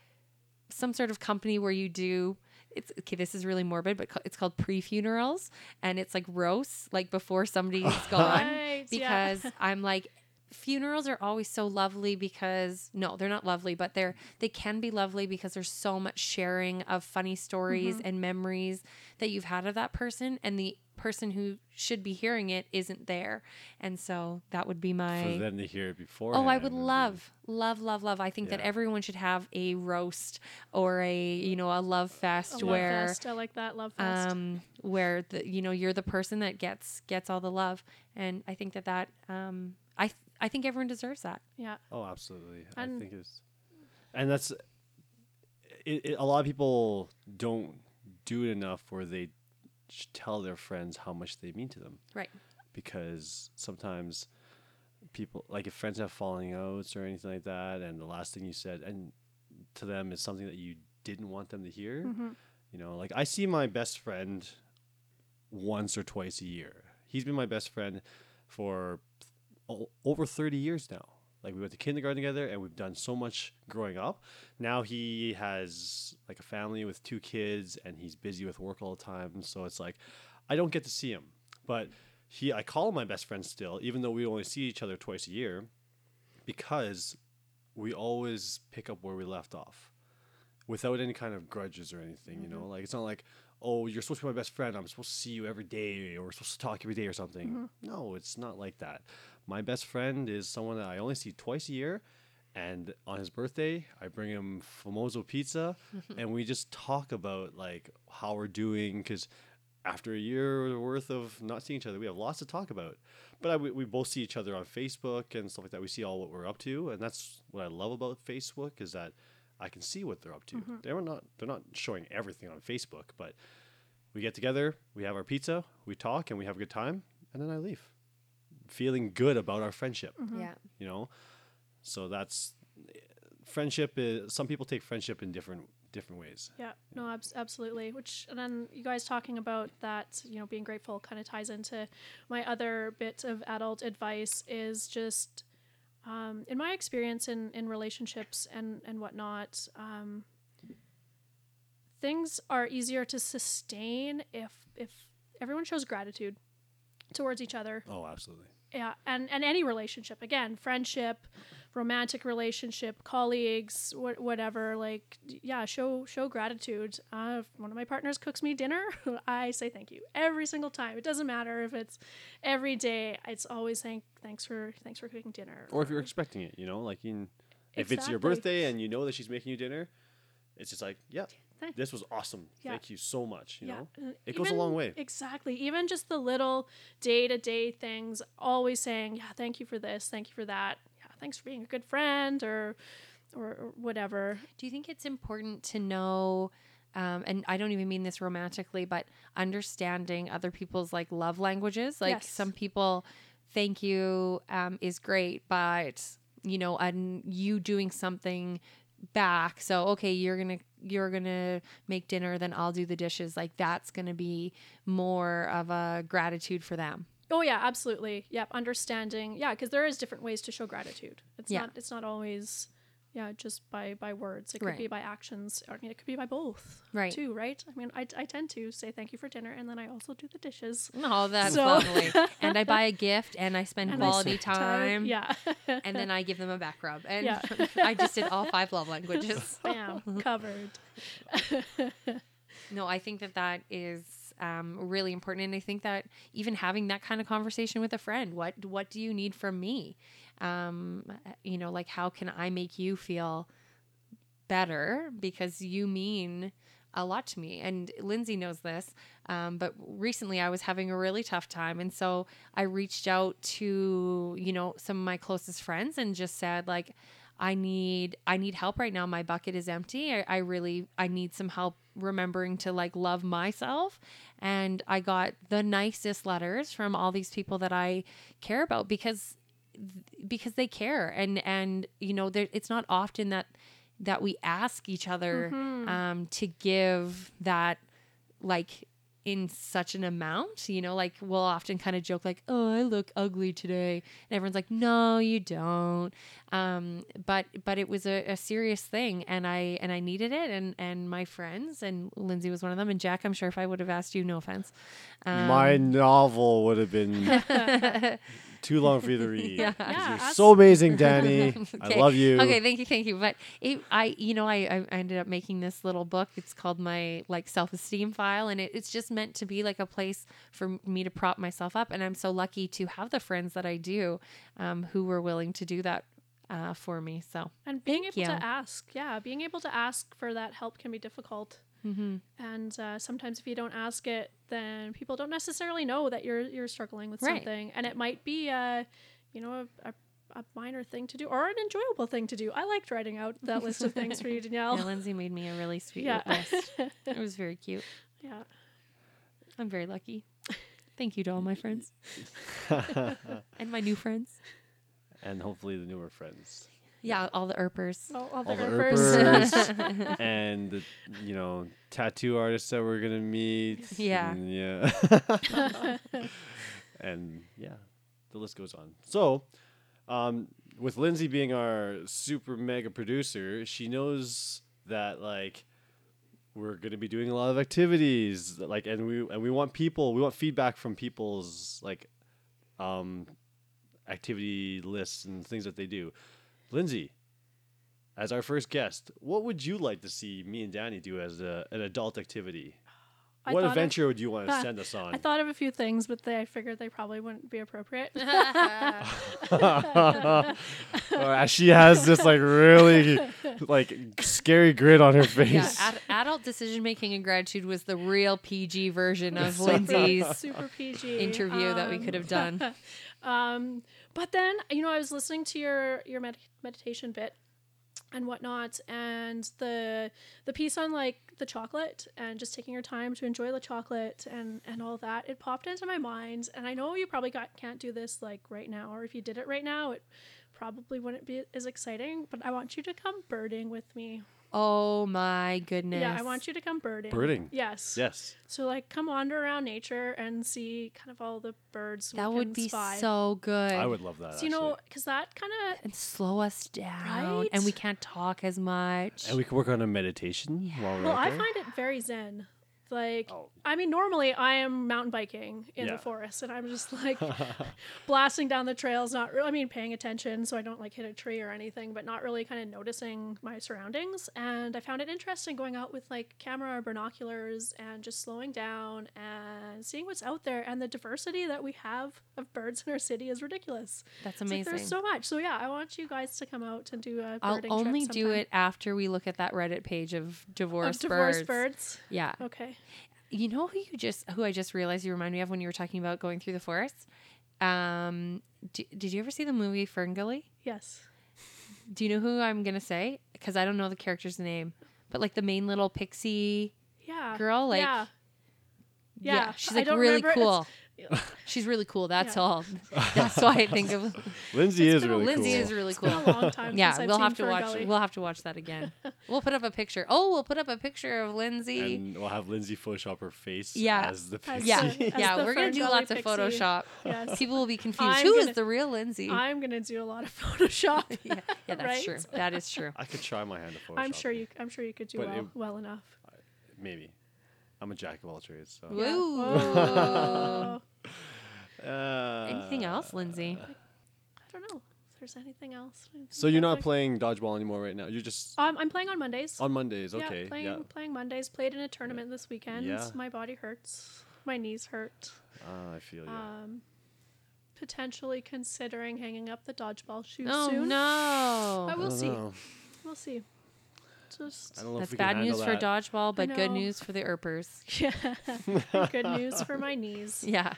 some sort of company where you do. It's okay. This is really morbid, but it's called pre-funerals, and it's like roasts, like before somebody's gone yeah. because I'm like funerals are always so lovely because no they're not lovely but they're they can be lovely because there's so much sharing of funny stories Mm-hmm. and memories that you've had of that person and the person who should be hearing it isn't there and so that would be my for them to hear it before. Oh, I would love, love, love, love. I think that everyone should have a roast or a, you know, a love fest A love where fest. I like that love fest. um where the you know you're the person that gets gets all the love and i think that that um i th- i think everyone deserves that yeah. Oh, absolutely. And- I think it's, and that's, it, it, a lot of people don't do it enough where they tell their friends how much they mean to them right because sometimes people like if friends have falling outs or anything like that, and the last thing you said and to them is something that you didn't want them to hear. Mm-hmm. You know, like I see my best friend once or twice a year. He's been my best friend for o- over 30 years now. Like we went to kindergarten together and we've done so much growing up. Now he has like a family with two kids and he's busy with work all the time. So it's like I don't get to see him. But he I call him my best friend still, even though we only see each other twice a year, because we always pick up where we left off without any kind of grudges or anything, you know? Mm-hmm. Like it's not like, oh, you're supposed to be my best friend. I'm supposed to see you every day or we're supposed to talk every day or something. Mm-hmm. No, it's not like that. My best friend is someone that I only see twice a year. And on his birthday, I bring him Famoso pizza and we just talk about like how we're doing because after a year worth of not seeing each other, we have lots to talk about. But I, we, we both see each other on Facebook and stuff like that. We see all what we're up to, and that's what I love about Facebook is that I can see what they're up to. Mm-hmm. They're not they're not showing everything on Facebook, but we get together, we have our pizza, we talk, and we have a good time, and then I leave, feeling good about our friendship. yeah You know, so that's friendship. Is some people take friendship in different different ways. Yeah, no, abs- absolutely. Which, and then you guys talking about that, you know, being grateful kind of ties into my other bit of adult advice is just, um, in my experience in, in relationships and, and whatnot, um, things are easier to sustain if, if everyone shows gratitude towards each other Oh, absolutely. Yeah and and any relationship. Again friendship romantic relationship colleagues wh- whatever like yeah show show gratitude. Uh, if one of my partners cooks me dinner i say thank you every single time. It doesn't matter if it's every day. It's always thank thanks for thanks for cooking dinner. Or if you're expecting it, you know, like in, if it's your birthday and you know that she's making you dinner, it's just like, yeah, Thank- this was awesome. Yeah. Thank you so much. You know, uh, it goes a long way. Exactly. Even just the little day to day things, always saying, "Yeah, thank you for this, thank you for that, yeah, thanks for being a good friend," or, or, or whatever. do you think it's important to know um, and I don't even mean this romantically, but understanding other people's like love languages. Like Yes. some people, thank you um, is great, but you know, and you doing something back. So okay, you're gonna you're gonna make dinner, then I'll do the dishes. Like that's gonna be more of a gratitude for them. Oh yeah, absolutely. Yep, understanding. Yeah, because there is different ways to show gratitude. It's Yeah. not. It's not always. Yeah, just by by words. It could Right. be by actions. I mean, it could be by both. Right. Too right. I mean, I, I tend to say thank you for dinner, and then I also do the dishes. Oh, that's So- lovely. and I buy a gift and I spend And I quality spend time. Yeah. And then I give them a back rub. And Yeah. I just did all five love languages. bam covered. No, I think that that is um, really important, and I think that even having that kind of conversation with a friend, what what do you need from me? Um, you know, like how can I make you feel better because you mean a lot to me. And Lindsay knows this. Um, but recently I was having a really tough time. And so I reached out to, you know, some of my closest friends and just said, like, I need I need help right now. My bucket is empty. I, I really I need some help remembering to like love myself. And I got the nicest letters from all these people that I care about because because they care. And and you know there, it's not often that that we ask each other um, to give that like in such an amount you know like we'll often kind of joke like oh i look ugly today. And everyone's like no you don't um, but but it was a, a serious thing and i and i needed it and and my friends and lindsay was one of them and jack i'm sure if i would have asked you no offense um, My novel would have been too long for you to read. Yeah. 'Cause Yeah, You're so amazing, Danny. I love you. Okay, thank you, thank you. But it, I, you know, I, I ended up making this little book. It's called my like self esteem file, and it, it's just meant to be like a place for me to prop myself up. And I'm so lucky to have the friends that I do, um, who were willing to do that uh, for me. So And being Thank able you. to ask, yeah, being able to ask for that help can be difficult. mm-hmm. And uh, sometimes if you don't ask it, then people don't necessarily know that you're you're struggling with Right. something, and it might be, uh, you know, a, a, a minor thing to do or an enjoyable thing to do. I liked writing out that list of things for you, Danielle. yeah, Lindsay made me a really sweet Yeah. list. It was very cute. yeah. I'm very lucky. Thank you to all my friends and my new friends. And hopefully the newer friends. Yeah, all the Earpers. All, all the All the Earpers. Erpers. and the you know tattoo artists that we're gonna meet. Yeah. and yeah, and yeah, the list goes on. So, um, with Lindsay being our super mega producer, she knows that like we're gonna be doing a lot of activities, like, and we and we want people, we want feedback from people's like, um, activity lists and things that they do. Lindsay, as our first guest, what would you like to see me and Danny do as a, an adult activity? I what thought of- adventure would you want to send us on? I thought of a few things, but they, I figured they probably wouldn't be appropriate. or she has this like really like scary grin on her face. Yeah, ad- adult decision making and gratitude was the real PG version of Lindsay's super PG interview that we um, could have done. Um, but then you know I was listening to your your med- meditation bit and whatnot, and the the piece on like the chocolate and just taking your time to enjoy the chocolate and and all that. It popped into my mind, and I know you probably got can't do this like right now, or if you did it right now, it probably wouldn't be as exciting. But I want you to come birding with me. Oh my goodness. Yeah, I want you to come birding. Birding? Yes. Yes. So like come wander around nature and see kind of all the birds. we That can would be spy. so good. I would love that. So, you know, because that kind of and slow us down, Right? and we can't talk as much. and we can work on a meditation while we're well, out I there. find it very zen. Like, Oh. I mean, normally I am mountain biking in Yeah. the forest, and I'm just like blasting down the trails, not really, I mean, paying attention so I don't like hit a tree or anything, but not really kind of noticing my surroundings. And I found it interesting going out with like camera or binoculars and just slowing down and seeing what's out there. And the diversity that we have of birds in our city is ridiculous. That's It's like, amazing. there's so much. So yeah, I want you guys to come out and do a I'll only trip do it after we look at that Reddit page of Of divorced, divorced birds. birds. Yeah. Okay. You know who you just who I just realized you remind me of when you were talking about going through the forest. Um, d- did you ever see the movie FernGully? Yes. Do you know who I'm gonna say? Because I don't know the character's name, but like the main little pixie yeah, girl, like yeah, yeah, she's like really remember- cool. it's- She's really cool. That's Yeah. all. That's why I think of Lindsay It's is been a- really Lindsay cool. is really it's cool. been a long time. Yeah, since I've we'll seen have to Fur watch. Gully. We'll have to watch that again. we'll put up a picture. Oh, we'll put up a picture of Lindsay. and we'll have Lindsay Photoshop her face Yeah. as the As pixie. yeah, the- as yeah, the we're gonna Fur do Gully lots of pixie. Photoshop. Yes. People will be confused. I'm Who is gonna- the real Lindsay? I'm gonna do a lot of Photoshop. yeah, yeah, that's right? true. That is true. I could try my hand at Photoshop. I'm sure you. I'm sure you could do But well, it- well enough. Maybe. I'm a jack of all trades. So. Yeah. Woo. Whoa. Uh, Anything else, Lindsay? I don't know if there's anything else. So you're not Anything? playing dodgeball anymore right now. You're just Um, I'm playing on Mondays. on Mondays. Okay. Yeah, playing Yeah. playing Mondays. Played in a tournament this weekend. Yeah. My body hurts. My knees hurt. Ah, I feel you. Um, potentially considering hanging up the dodgeball shoes Oh soon. no. But we'll I see. know. We'll see. Just I don't know That's if bad news handle for dodgeball, but good news for the Earpers. yeah. Good news for my knees. Yeah.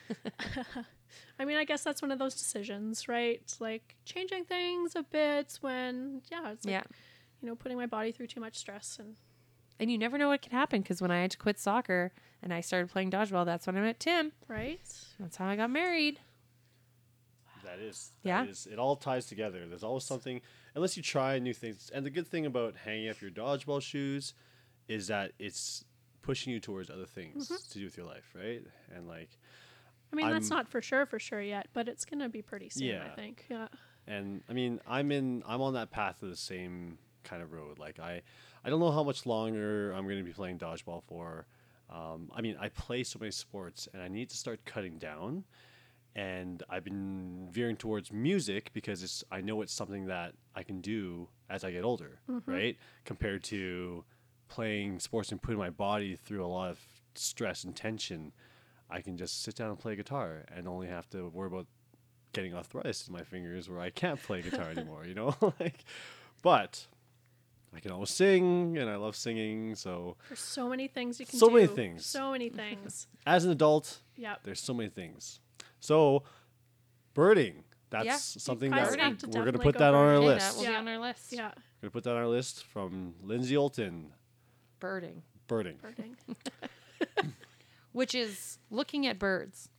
I mean, I guess that's one of those decisions, right? It's like changing things a bit when, yeah, it's like, yeah. you know, putting my body through too much stress and And you never know what could happen because when I had to quit soccer and I started playing dodgeball, that's when I met Tim. right. That's how I got married. That is. that Yeah. is- it all ties together. There's always something, unless you try new things. And the good thing about hanging up your dodgeball shoes is that it's pushing you towards other things Mm-hmm. to do with your life, right? And like, I mean, that's I'm- not for sure, for sure yet, but it's gonna be pretty soon, I think. Yeah. and I mean, I'm in, I'm on that path of the same kind of road. Like I, I don't know how much longer I'm going to be playing dodgeball for. Um, I mean, I play so many sports, and I need to start cutting down. And I've been veering towards music because it's I know it's something that I can do as I get older, mm-hmm. right? Compared to playing sports and putting my body through a lot of stress and tension, I can just sit down and play guitar and only have to worry about getting arthritis in my fingers where I can't play guitar anymore, you know? like but I can always sing and I love singing, so There's so many things you can So do. many things. So many things. as an adult, yeah. there's so many things. So birding, that's Yeah. something guys that have to we're going to put go that on our list. that will Yeah. be on our list. Yeah. Going to put that on our list from Lindsay Olton, Birding, birding. Birding. which is looking at birds.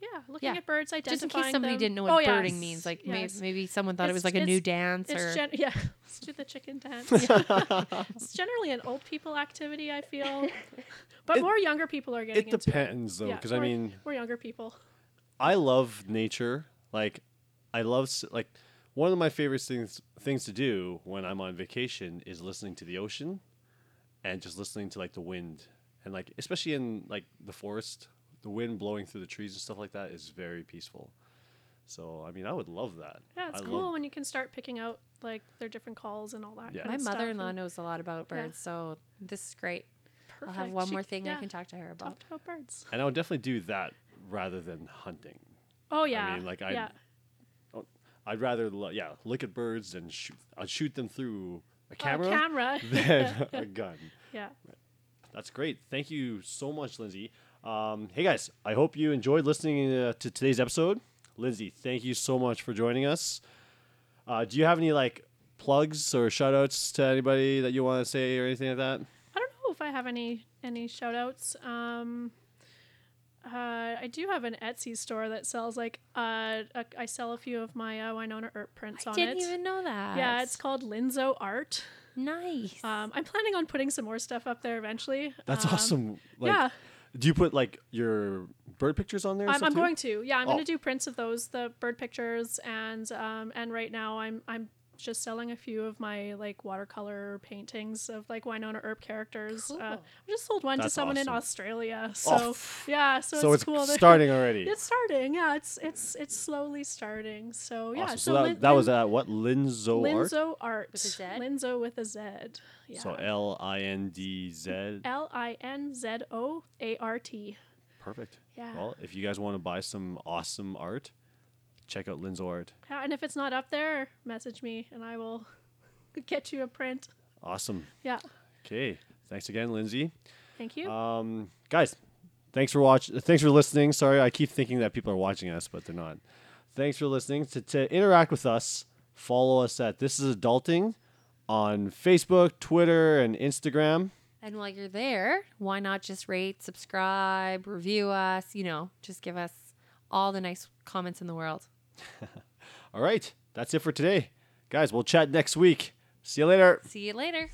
Yeah. Looking Yeah. at birds, identifying Just in case somebody them. didn't know Oh, what yes. birding means. Like Yes. maybe someone thought it was like a new dance It's or gen- yeah. Let's do the chicken dance. it's generally an old people activity, I feel. But It- more younger people are getting It into depends though, Yeah, because I more- mean, More younger people. I love nature. Like, I love like one of my favorite things things to do when I'm on vacation is listening to the ocean, and just listening to like the wind, and like especially in like the forest, the wind blowing through the trees and stuff like that is very peaceful. So I mean, I would love that. Yeah, it's I cool love- when you can start picking out like their different calls and all that. Yeah. my mother-in-law and- knows a lot about Yeah. birds, so this is great. I'll have one She- more thing I can talk to her about. Talked about birds. and I would definitely do that rather than hunting. Oh yeah. I mean, like, I- yeah. I'd rather lo- yeah look at birds and shoot. I'd shoot them through a A camera camera. than a gun. yeah. That's great. Thank you so much, Lindsay. Um, hey guys, I hope you enjoyed listening uh, to today's episode. Lindsay, thank you so much for joining us. Uh, do you have any like plugs or shout outs to anybody that you want to say or anything like that? I don't know if I have any any shout outs. Um, uh, I do have an Etsy store that sells like uh, a, I sell a few of my uh, Wynonna Earp prints I on it. I didn't even know that. yeah, it's called Linzo Art. nice. Um, I'm planning on putting some more stuff up there eventually. That's Um, awesome. Like, yeah, Do you put like your bird pictures on there? I'm, I'm going to. Yeah, I'm Oh. going to do prints of those, the bird pictures, and um, and right now I'm I'm just selling a few of my like watercolor paintings of like Wynonna Earp characters. Uh, I just sold one to That's someone in awesome. Australia, Oh, so f- yeah, so, So it's, it's cool. They're- starting already. It's starting, yeah. It's it's it's slowly starting. So yeah. Awesome. So, So, that, Lin- that was Lin- at what Linzo Art. Linzo Art. With a Z? Linzo with a Z. Yeah. So L I N D Z. L I N Z O A R T. Perfect. Yeah. Well, if you guys want to buy some awesome art, check out Linzo Art. And if it's not up there, message me and I will get you a print. Awesome. Yeah. Okay. Thanks again, Lindsay. Thank you. Um, guys, thanks for watching. Thanks for listening. Sorry, I keep thinking that people are watching us, but they're not. Thanks for listening. To, to interact with us, follow us at This Is Adulting on Facebook, Twitter, and Instagram. And while you're there, why not just rate, subscribe, review us? You know, just give us all the nice comments in the world. All right, that's it for today, guys. We'll chat next week. See you later. See you later.